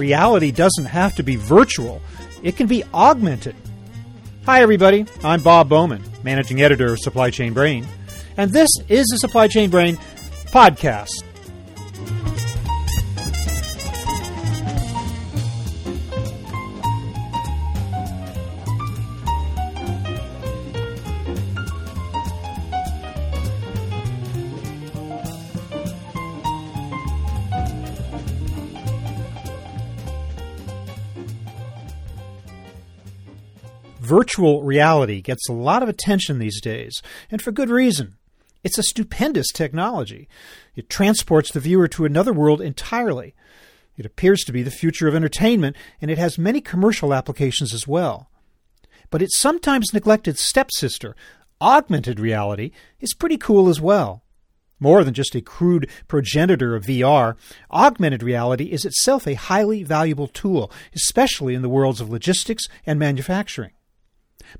reality doesn't have to be virtual, it can be augmented. Hi, everybody. I'm Bob Bowman, managing editor of Supply Chain Brain, and this is the Supply Chain Brain podcast. Virtual reality gets a lot of attention these days, and for good reason. It's a stupendous technology. It transports the viewer to another world entirely. It appears to be the future of entertainment, and it has many commercial applications as well. But its sometimes neglected stepsister, augmented reality, is pretty cool as well. More than just a crude progenitor of VR, augmented reality is itself a highly valuable tool, especially in the worlds of logistics and manufacturing.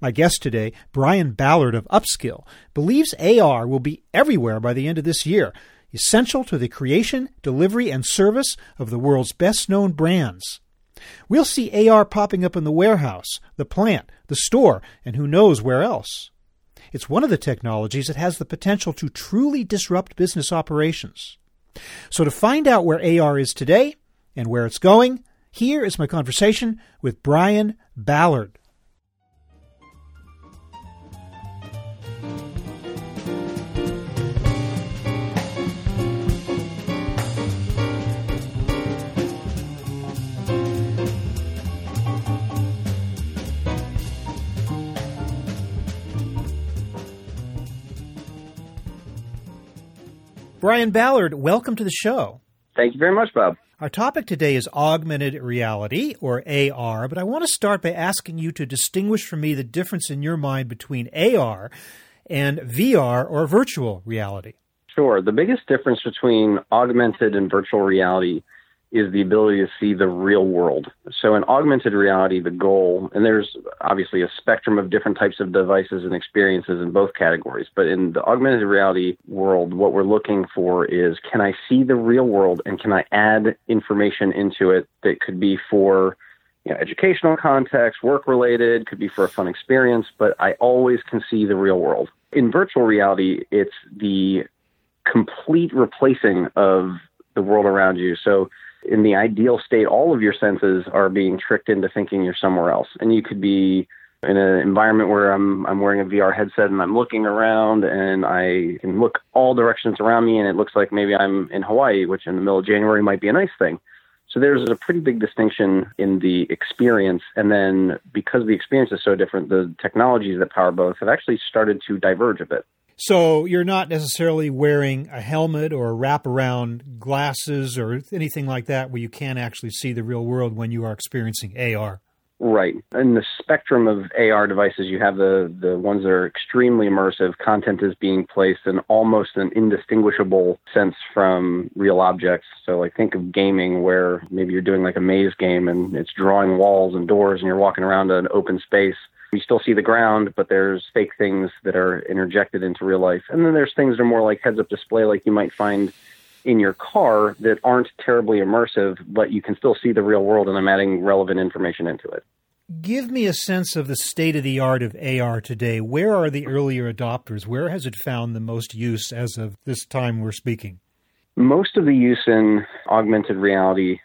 My guest today, Brian Ballard of Upskill, believes AR will be everywhere by the end of this year, essential to the creation, delivery, and service of the world's best known brands. We'll see AR popping up in the warehouse, the plant, the store, and who knows where else. It's one of the technologies that has the potential to truly disrupt business operations. So, to find out where AR is today and where it's going, here is my conversation with Brian Ballard. Brian Ballard, welcome to the show. Thank you very much, Bob. Our topic today is augmented reality, or AR, but I want to start by asking you to distinguish for me the difference in your mind between AR and VR, or virtual reality. Sure. The biggest difference between augmented and virtual reality is the ability to see the real world. So in augmented reality, the goal, and there's obviously a spectrum of different types of devices and experiences in both categories, but in the augmented reality world, what we're looking for is can I see the real world and can I add information into it that could be for you know, educational context, work related, could be for a fun experience, but I always can see the real world. In virtual reality, it's the complete replacing of the world around you. So in the ideal state, all of your senses are being tricked into thinking you're somewhere else. And you could be in an environment where I'm I'm wearing a VR headset and I'm looking around and I can look all directions around me and it looks like maybe I'm in Hawaii, which in the middle of January might be a nice thing. So there's a pretty big distinction in the experience. And then because the experience is so different, the technologies that power both have actually started to diverge a bit. So you're not necessarily wearing a helmet or wraparound glasses or anything like that where you can't actually see the real world when you are experiencing AR. Right. In the spectrum of AR devices, you have the, the ones that are extremely immersive. Content is being placed in almost an indistinguishable sense from real objects. So, like, think of gaming where maybe you're doing like a maze game and it's drawing walls and doors and you're walking around an open space you still see the ground, but there's fake things that are interjected into real life. And then there's things that are more like heads up display, like you might find in your car that aren't terribly immersive, but you can still see the real world, and I'm adding relevant information into it. Give me a sense of the state of the art of AR today. Where are the earlier adopters? Where has it found the most use as of this time we're speaking? Most of the use in augmented reality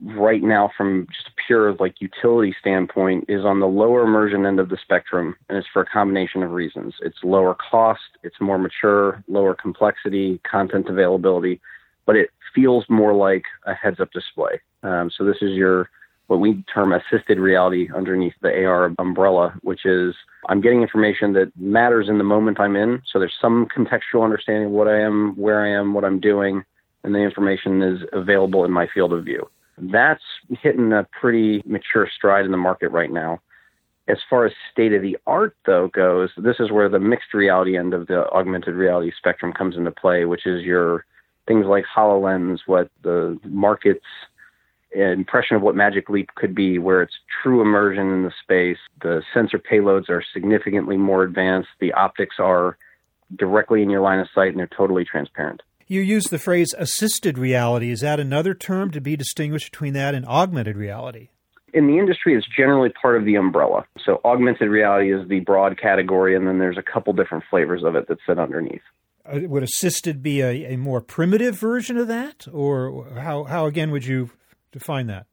right now from just a pure like utility standpoint is on the lower immersion end of the spectrum and it's for a combination of reasons. It's lower cost it's more mature lower complexity content availability but it feels more like a heads up display. Um, so this is your what we term assisted reality underneath the ar umbrella which is i'm getting information that matters in the moment i'm in so there's some contextual understanding of what i am where i am what i'm doing and the information is available in my field of view that's hitting a pretty mature stride in the market right now. As far as state of the art, though, goes, this is where the mixed reality end of the augmented reality spectrum comes into play, which is your things like HoloLens, what the market's impression of what Magic Leap could be, where it's true immersion in the space. The sensor payloads are significantly more advanced. The optics are directly in your line of sight and they're totally transparent. You use the phrase assisted reality. Is that another term to be distinguished between that and augmented reality? In the industry, it's generally part of the umbrella. So, augmented reality is the broad category, and then there's a couple different flavors of it that sit underneath. Uh, would assisted be a, a more primitive version of that? Or how, how, again, would you define that?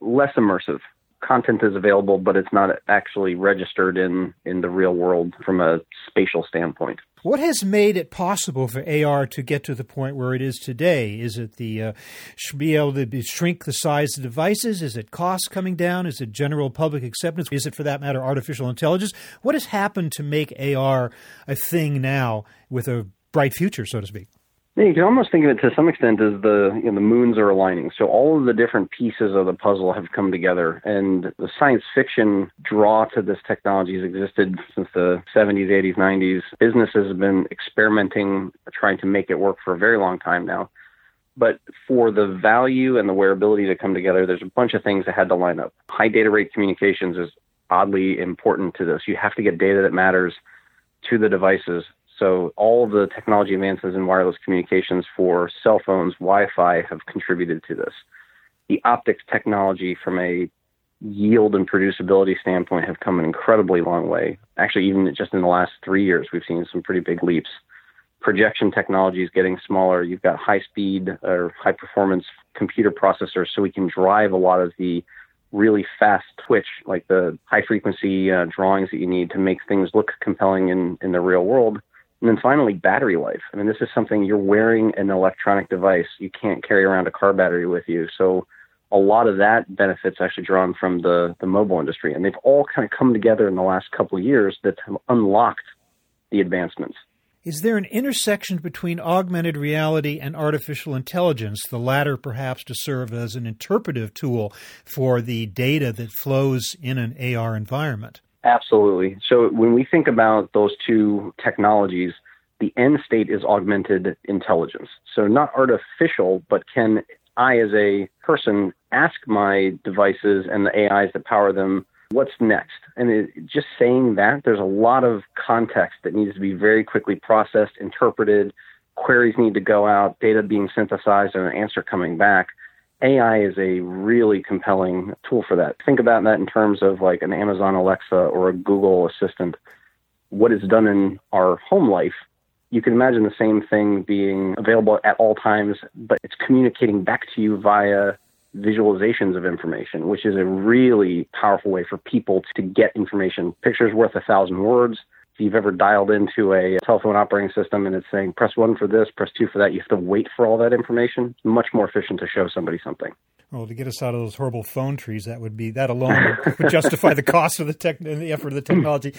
Less immersive content is available, but it's not actually registered in, in the real world from a spatial standpoint. What has made it possible for AR to get to the point where it is today? Is it the uh, be able to shrink the size of devices? Is it cost coming down? Is it general public acceptance? Is it, for that matter, artificial intelligence? What has happened to make AR a thing now with a bright future, so to speak? You can almost think of it to some extent as the you know, the moons are aligning. So all of the different pieces of the puzzle have come together, and the science fiction draw to this technology has existed since the 70s, 80s, 90s. Businesses have been experimenting, trying to make it work for a very long time now. But for the value and the wearability to come together, there's a bunch of things that had to line up. High data rate communications is oddly important to this. You have to get data that matters to the devices so all the technology advances in wireless communications for cell phones, Wi-Fi have contributed to this. The optics technology from a yield and producibility standpoint have come an incredibly long way. Actually, even just in the last three years, we've seen some pretty big leaps. Projection technology is getting smaller. You've got high speed or high performance computer processors, so we can drive a lot of the really fast twitch, like the high frequency uh, drawings that you need to make things look compelling in, in the real world and then finally, battery life. I mean, this is something you're wearing an electronic device. You can't carry around a car battery with you. So a lot of that benefits actually drawn from the, the mobile industry. And they've all kind of come together in the last couple of years that have unlocked the advancements. Is there an intersection between augmented reality and artificial intelligence, the latter perhaps to serve as an interpretive tool for the data that flows in an AR environment? Absolutely. So when we think about those two technologies, the end state is augmented intelligence. So not artificial, but can I, as a person, ask my devices and the AIs that power them, what's next? And it, just saying that, there's a lot of context that needs to be very quickly processed, interpreted. Queries need to go out, data being synthesized, and an answer coming back. AI is a really compelling tool for that. Think about that in terms of like an Amazon Alexa or a Google Assistant. What is done in our home life, you can imagine the same thing being available at all times, but it's communicating back to you via visualizations of information, which is a really powerful way for people to get information. Pictures worth a thousand words if you've ever dialed into a telephone operating system and it's saying press one for this, press two for that, you have to wait for all that information. Much more efficient to show somebody something. Well, to get us out of those horrible phone trees, that would be that alone would justify the cost of the tech and the effort of the technology.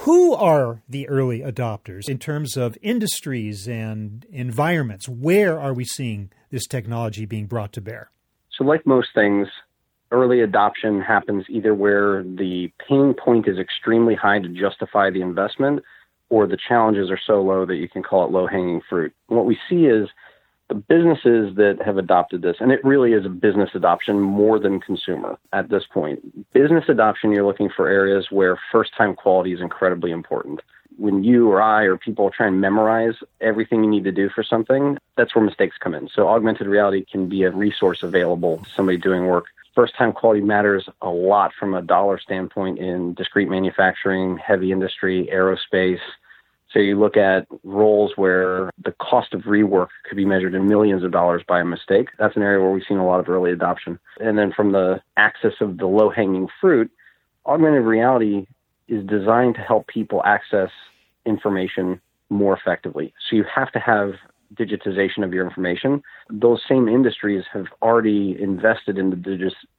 Who are the early adopters in terms of industries and environments? Where are we seeing this technology being brought to bear? So, like most things, early adoption happens either where the pain point is extremely high to justify the investment or the challenges are so low that you can call it low hanging fruit. what we see is the businesses that have adopted this, and it really is a business adoption more than consumer at this point. Business adoption, you're looking for areas where first time quality is incredibly important. When you or I or people try and memorize everything you need to do for something, that's where mistakes come in. So augmented reality can be a resource available to somebody doing work first time quality matters a lot from a dollar standpoint in discrete manufacturing, heavy industry, aerospace. So you look at roles where the cost of rework could be measured in millions of dollars by a mistake. That's an area where we've seen a lot of early adoption. And then from the axis of the low hanging fruit, augmented reality is designed to help people access information more effectively. So you have to have digitization of your information, those same industries have already invested in the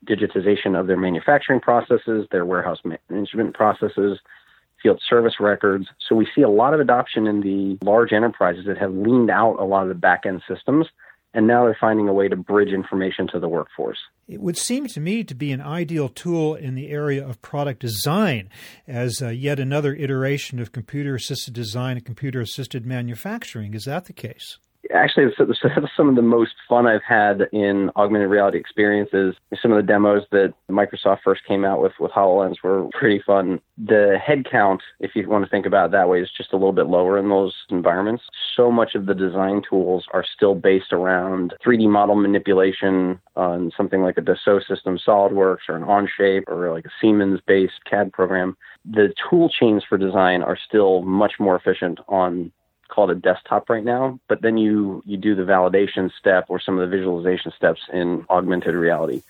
digitization of their manufacturing processes, their warehouse management processes, field service records. So we see a lot of adoption in the large enterprises that have leaned out a lot of the back end systems and now they're finding a way to bridge information to the workforce. It would seem to me to be an ideal tool in the area of product design as uh, yet another iteration of computer assisted design and computer assisted manufacturing. Is that the case? Actually some of the most fun I've had in augmented reality experiences. Some of the demos that Microsoft first came out with with HoloLens were pretty fun. The head count, if you want to think about it that way, is just a little bit lower in those environments. So much of the design tools are still based around 3D model manipulation on something like a Dassault system, SolidWorks, or an Onshape, or like a Siemens-based CAD program. The tool chains for design are still much more efficient on called a desktop right now, but then you you do the validation step or some of the visualization steps in augmented reality.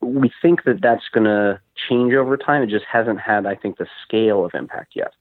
We think that that's going to change over time. It just hasn't had, I think, the scale of impact yet.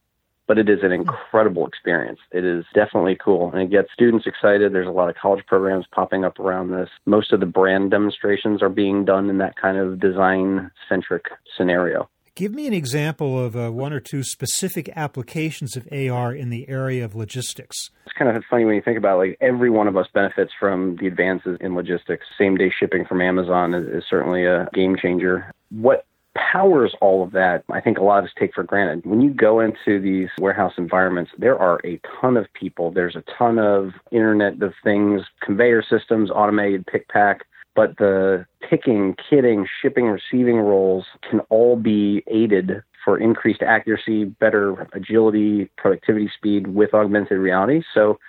But it is an incredible experience. It is definitely cool, and it gets students excited. There's a lot of college programs popping up around this. Most of the brand demonstrations are being done in that kind of design centric scenario. Give me an example of uh, one or two specific applications of AR in the area of logistics. It's kind of funny when you think about it, like every one of us benefits from the advances in logistics. Same day shipping from Amazon is, is certainly a game changer. What powers all of that, I think a lot of us take for granted. When you go into these warehouse environments, there are a ton of people. There's a ton of Internet of Things, conveyor systems, automated pick pack but the picking, kitting, shipping, receiving roles can all be aided for increased accuracy, better agility, productivity speed with augmented reality. So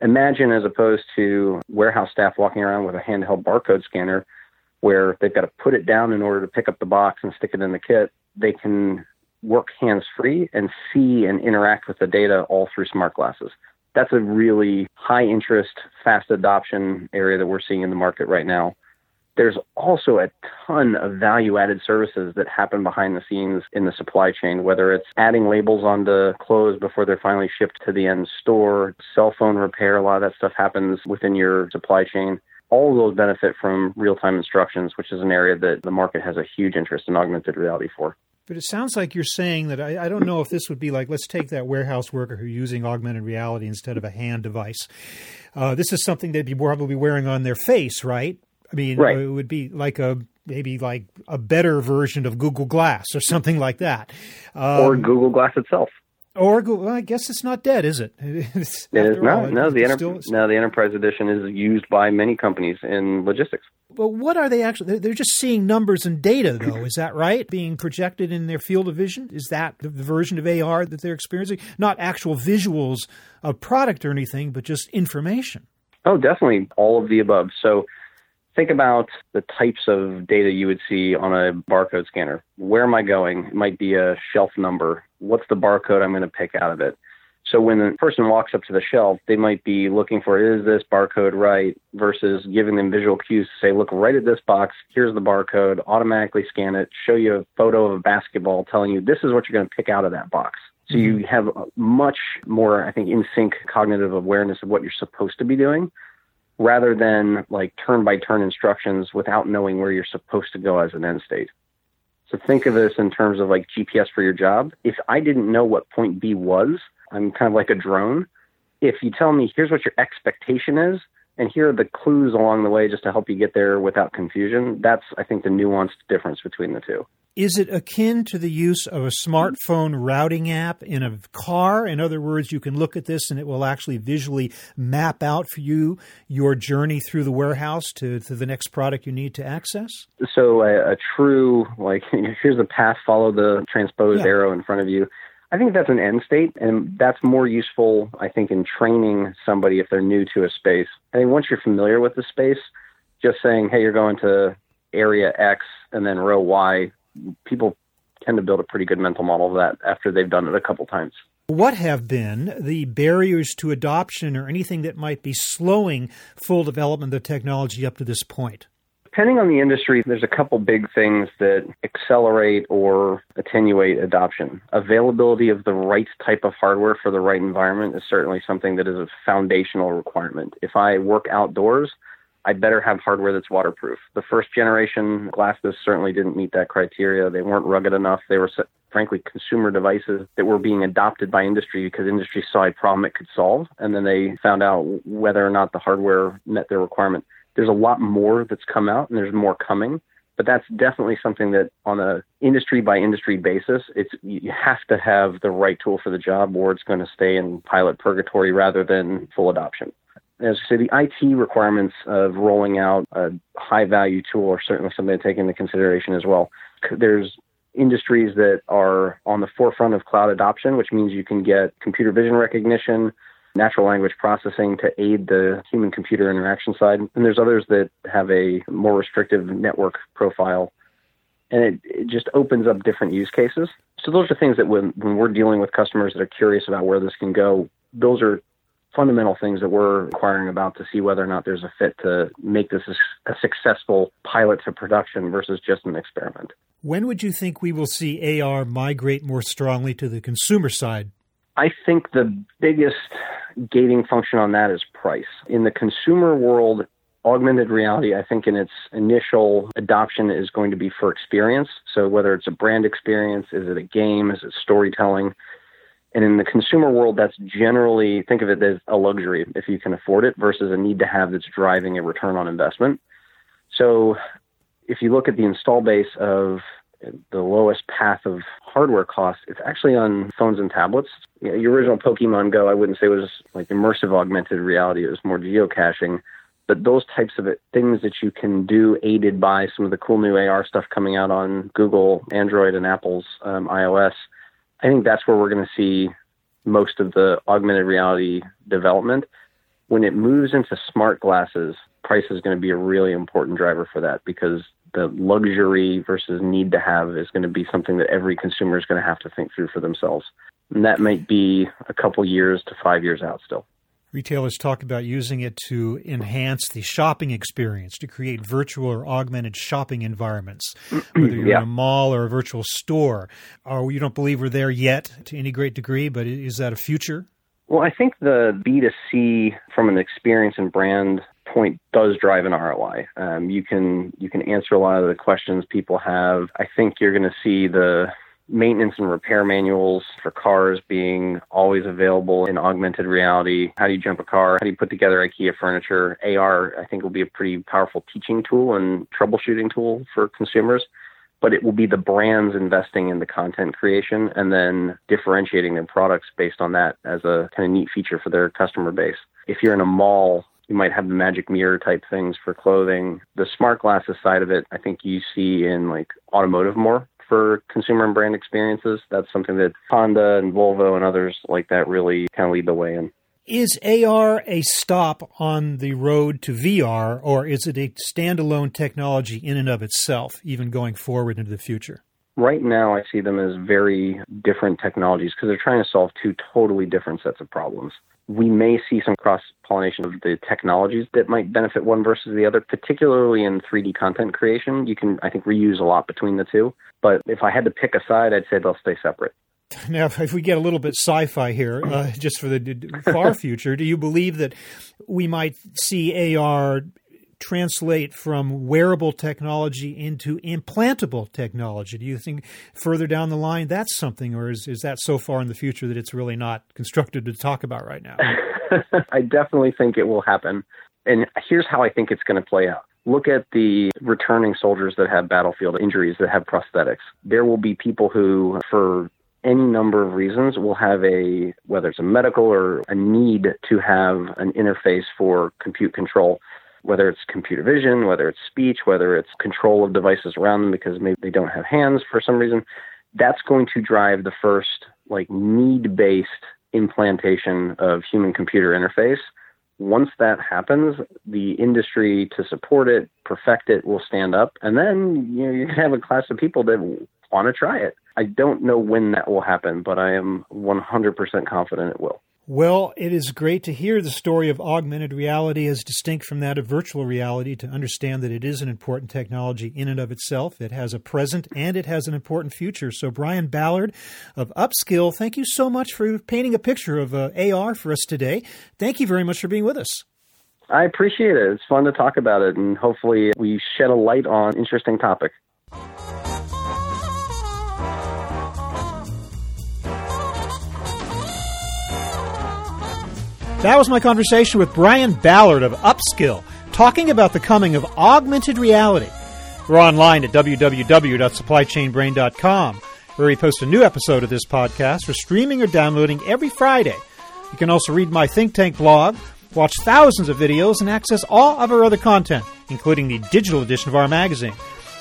imagine as opposed to warehouse staff walking around with a handheld barcode scanner where they've got to put it down in order to pick up the box and stick it in the kit, they can work hands free and see and interact with the data all through smart glasses. That's a really high interest, fast adoption area that we're seeing in the market right now there's also a ton of value added services that happen behind the scenes in the supply chain, whether it's adding labels onto clothes before they're finally shipped to the end store, cell phone repair, a lot of that stuff happens within your supply chain. All of those benefit from real time instructions, which is an area that the market has a huge interest in augmented reality for. But it sounds like you're saying that I, I, don't know if this would be like, let's take that warehouse worker who's using augmented reality instead of a hand device. Uh, this is something they'd be probably wearing on their face, right? I mean, right. it would be like a maybe like a better version of Google Glass or something like that, um, or Google Glass itself. Or well, I guess it's not dead, is it? It's, it is not. All, no, the enter- no, the enterprise edition is used by many companies in logistics. But what are they actually? They're just seeing numbers and data, though. Is that right? Being projected in their field of vision. Is that the version of AR that they're experiencing? Not actual visuals of product or anything, but just information. Oh, definitely all of the above. So think about the types of data you would see on a barcode scanner. Where am I going? It might be a shelf number. What's the barcode I'm going to pick out of it? So when the person walks up to the shelf, they might be looking for is this barcode right versus giving them visual cues to say, look right at this box, here's the barcode, automatically scan it, show you a photo of a basketball telling you this is what you're going to pick out of that box. So you mm-hmm. have much more, I think, in sync cognitive awareness of what you're supposed to be doing rather than like turn by turn instructions without knowing where you're supposed to go as an end state. So think of this in terms of like GPS for your job. If I didn't know what point B was, I'm kind of like a drone. If you tell me here's what your expectation is, and here are the clues along the way just to help you get there without confusion, that's I think the nuanced difference between the two. Is it akin to the use of a smartphone routing app in a car? In other words, you can look at this and it will actually visually map out for you your journey through the warehouse to, to the next product you need to access? So, a, a true, like, here's the path, follow the transposed yeah. arrow in front of you. I think that's an end state, and that's more useful, I think, in training somebody if they're new to a space. I think once you're familiar with the space, just saying, hey, you're going to area X and then row Y people tend to build a pretty good mental model of that after they've done it a couple times. What have been the barriers to adoption or anything that might be slowing full development of the technology up to this point? Depending on the industry, there's a couple big things that accelerate or attenuate adoption. Availability of the right type of hardware for the right environment is certainly something that is a foundational requirement. If I work outdoors, I better have hardware that's waterproof. The first generation glasses certainly didn't meet that criteria. They weren't rugged enough. They were, frankly, consumer devices that were being adopted by industry because industry saw a problem it could solve. And then they found out whether or not the hardware met their requirement. There's a lot more that's come out and there's more coming. But that's definitely something that on a industry by industry basis, it's you have to have the right tool for the job or it's going to stay in pilot purgatory rather than full adoption as I say, the IT requirements of rolling out a high value tool are certainly something to take into consideration as well. There's industries that are on the forefront of cloud adoption, which means you can get computer vision recognition, natural language processing to aid the human computer interaction side. And there's others that have a more restrictive network profile. And it, it just opens up different use cases. So those are things that when, when we're dealing with customers that are curious about where this can go, those are fundamental things that we're inquiring about to see whether or not there's a fit to make this a successful pilot to production versus just an experiment. When would you think we will see AR migrate more strongly to the consumer side? I think the biggest gating function on that is price. In the consumer world, augmented reality, I think in its initial adoption is going to be for experience. So whether it's a brand experience, is it a game, is it storytelling? And in the consumer world, that's generally, think of it as a luxury if you can afford it versus a need to have that's driving a return on investment. So if you look at the install base of the lowest path of hardware cost, it's actually on phones and tablets. You know, your original Pokemon Go, I wouldn't say was like immersive augmented reality. It was more geocaching. But those types of things that you can do aided by some of the cool new AR stuff coming out on Google, Android, and Apple's um, iOS – I think that's where we're going to see most of the augmented reality development. When it moves into smart glasses, price is going to be a really important driver for that because the luxury versus need to have is going to be something that every consumer is going to have to think through for themselves. And that might be a couple years to five years out still. Retailers talk about using it to enhance the shopping experience, to create virtual or augmented shopping environments, whether you're yeah. in a mall or a virtual store. Or you don't believe we're there yet to any great degree, but is that a future? Well, I think the B2C from an experience and brand point does drive an ROI. Um, you can you can answer a lot of the questions people have. I think you're going to see the maintenance and repair manuals for cars being always available in augmented reality. How do you jump a car? How do you put together IKEA furniture? AR, I think, will be a pretty powerful teaching tool and troubleshooting tool for consumers. But it will be the brands investing in the content creation and then differentiating their products based on that as a kind of neat feature for their customer base. If you're in a mall, you might have the magic mirror type things for clothing. The smart glasses side of it, I think you see in like automotive more for consumer and brand experiences. That's something that Honda and Volvo and others like that really kind of lead the way in. Is AR a stop on the road to VR, or is it a standalone technology in and of itself, even going forward into the future? Right now, I see them as very different technologies because they're trying to solve two totally different sets of problems we may see some cross pollination of the technologies that might benefit one versus the other, particularly in 3D content creation. You can, I think, reuse a lot between the two. But if I had to pick a side, I'd say they'll stay separate. Now, if we get a little bit sci fi here, uh, just for the far future, do you believe that we might see AR translate from wearable technology into implantable technology? Do you think further down the line that's something, or is, is that so far in the future that it's really not constructed to talk about right now? I definitely think it will happen. And here's how I think it's going to play out. Look at the returning soldiers that have battlefield injuries that have prosthetics. There will be people who, for any number of reasons will have a whether it's a medical or a need to have an interface for compute control whether it's computer vision, whether it's speech, whether it's control of devices around them because maybe they don't have hands for some reason, that's going to drive the first like need based implantation of human computer interface. Once that happens, the industry to support it, perfect it, will stand up, and then you know gonna have a class of people that want to try it. I don't know when that will happen, but I am 100% confident it will. Well, it is great to hear the story of augmented reality as distinct from that of virtual reality, to understand that it is an important technology in and of itself. It has a present and it has an important future. So, Brian Ballard of Upskill, thank you so much for painting a picture of uh, AR for us today. Thank you very much for being with us. I appreciate it. It's fun to talk about it, and hopefully, we shed a light on interesting topic. That was my conversation with Brian Ballard of Upskill, talking about the coming of augmented reality. We're online at www.supplychainbrain.com, where we post a new episode of this podcast for streaming or downloading every Friday. You can also read my think tank blog, watch thousands of videos, and access all of our other content, including the digital edition of our magazine.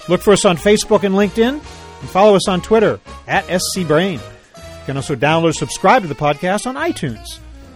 Look for us on Facebook and LinkedIn, and follow us on Twitter at SCBrain. You can also download or subscribe to the podcast on iTunes.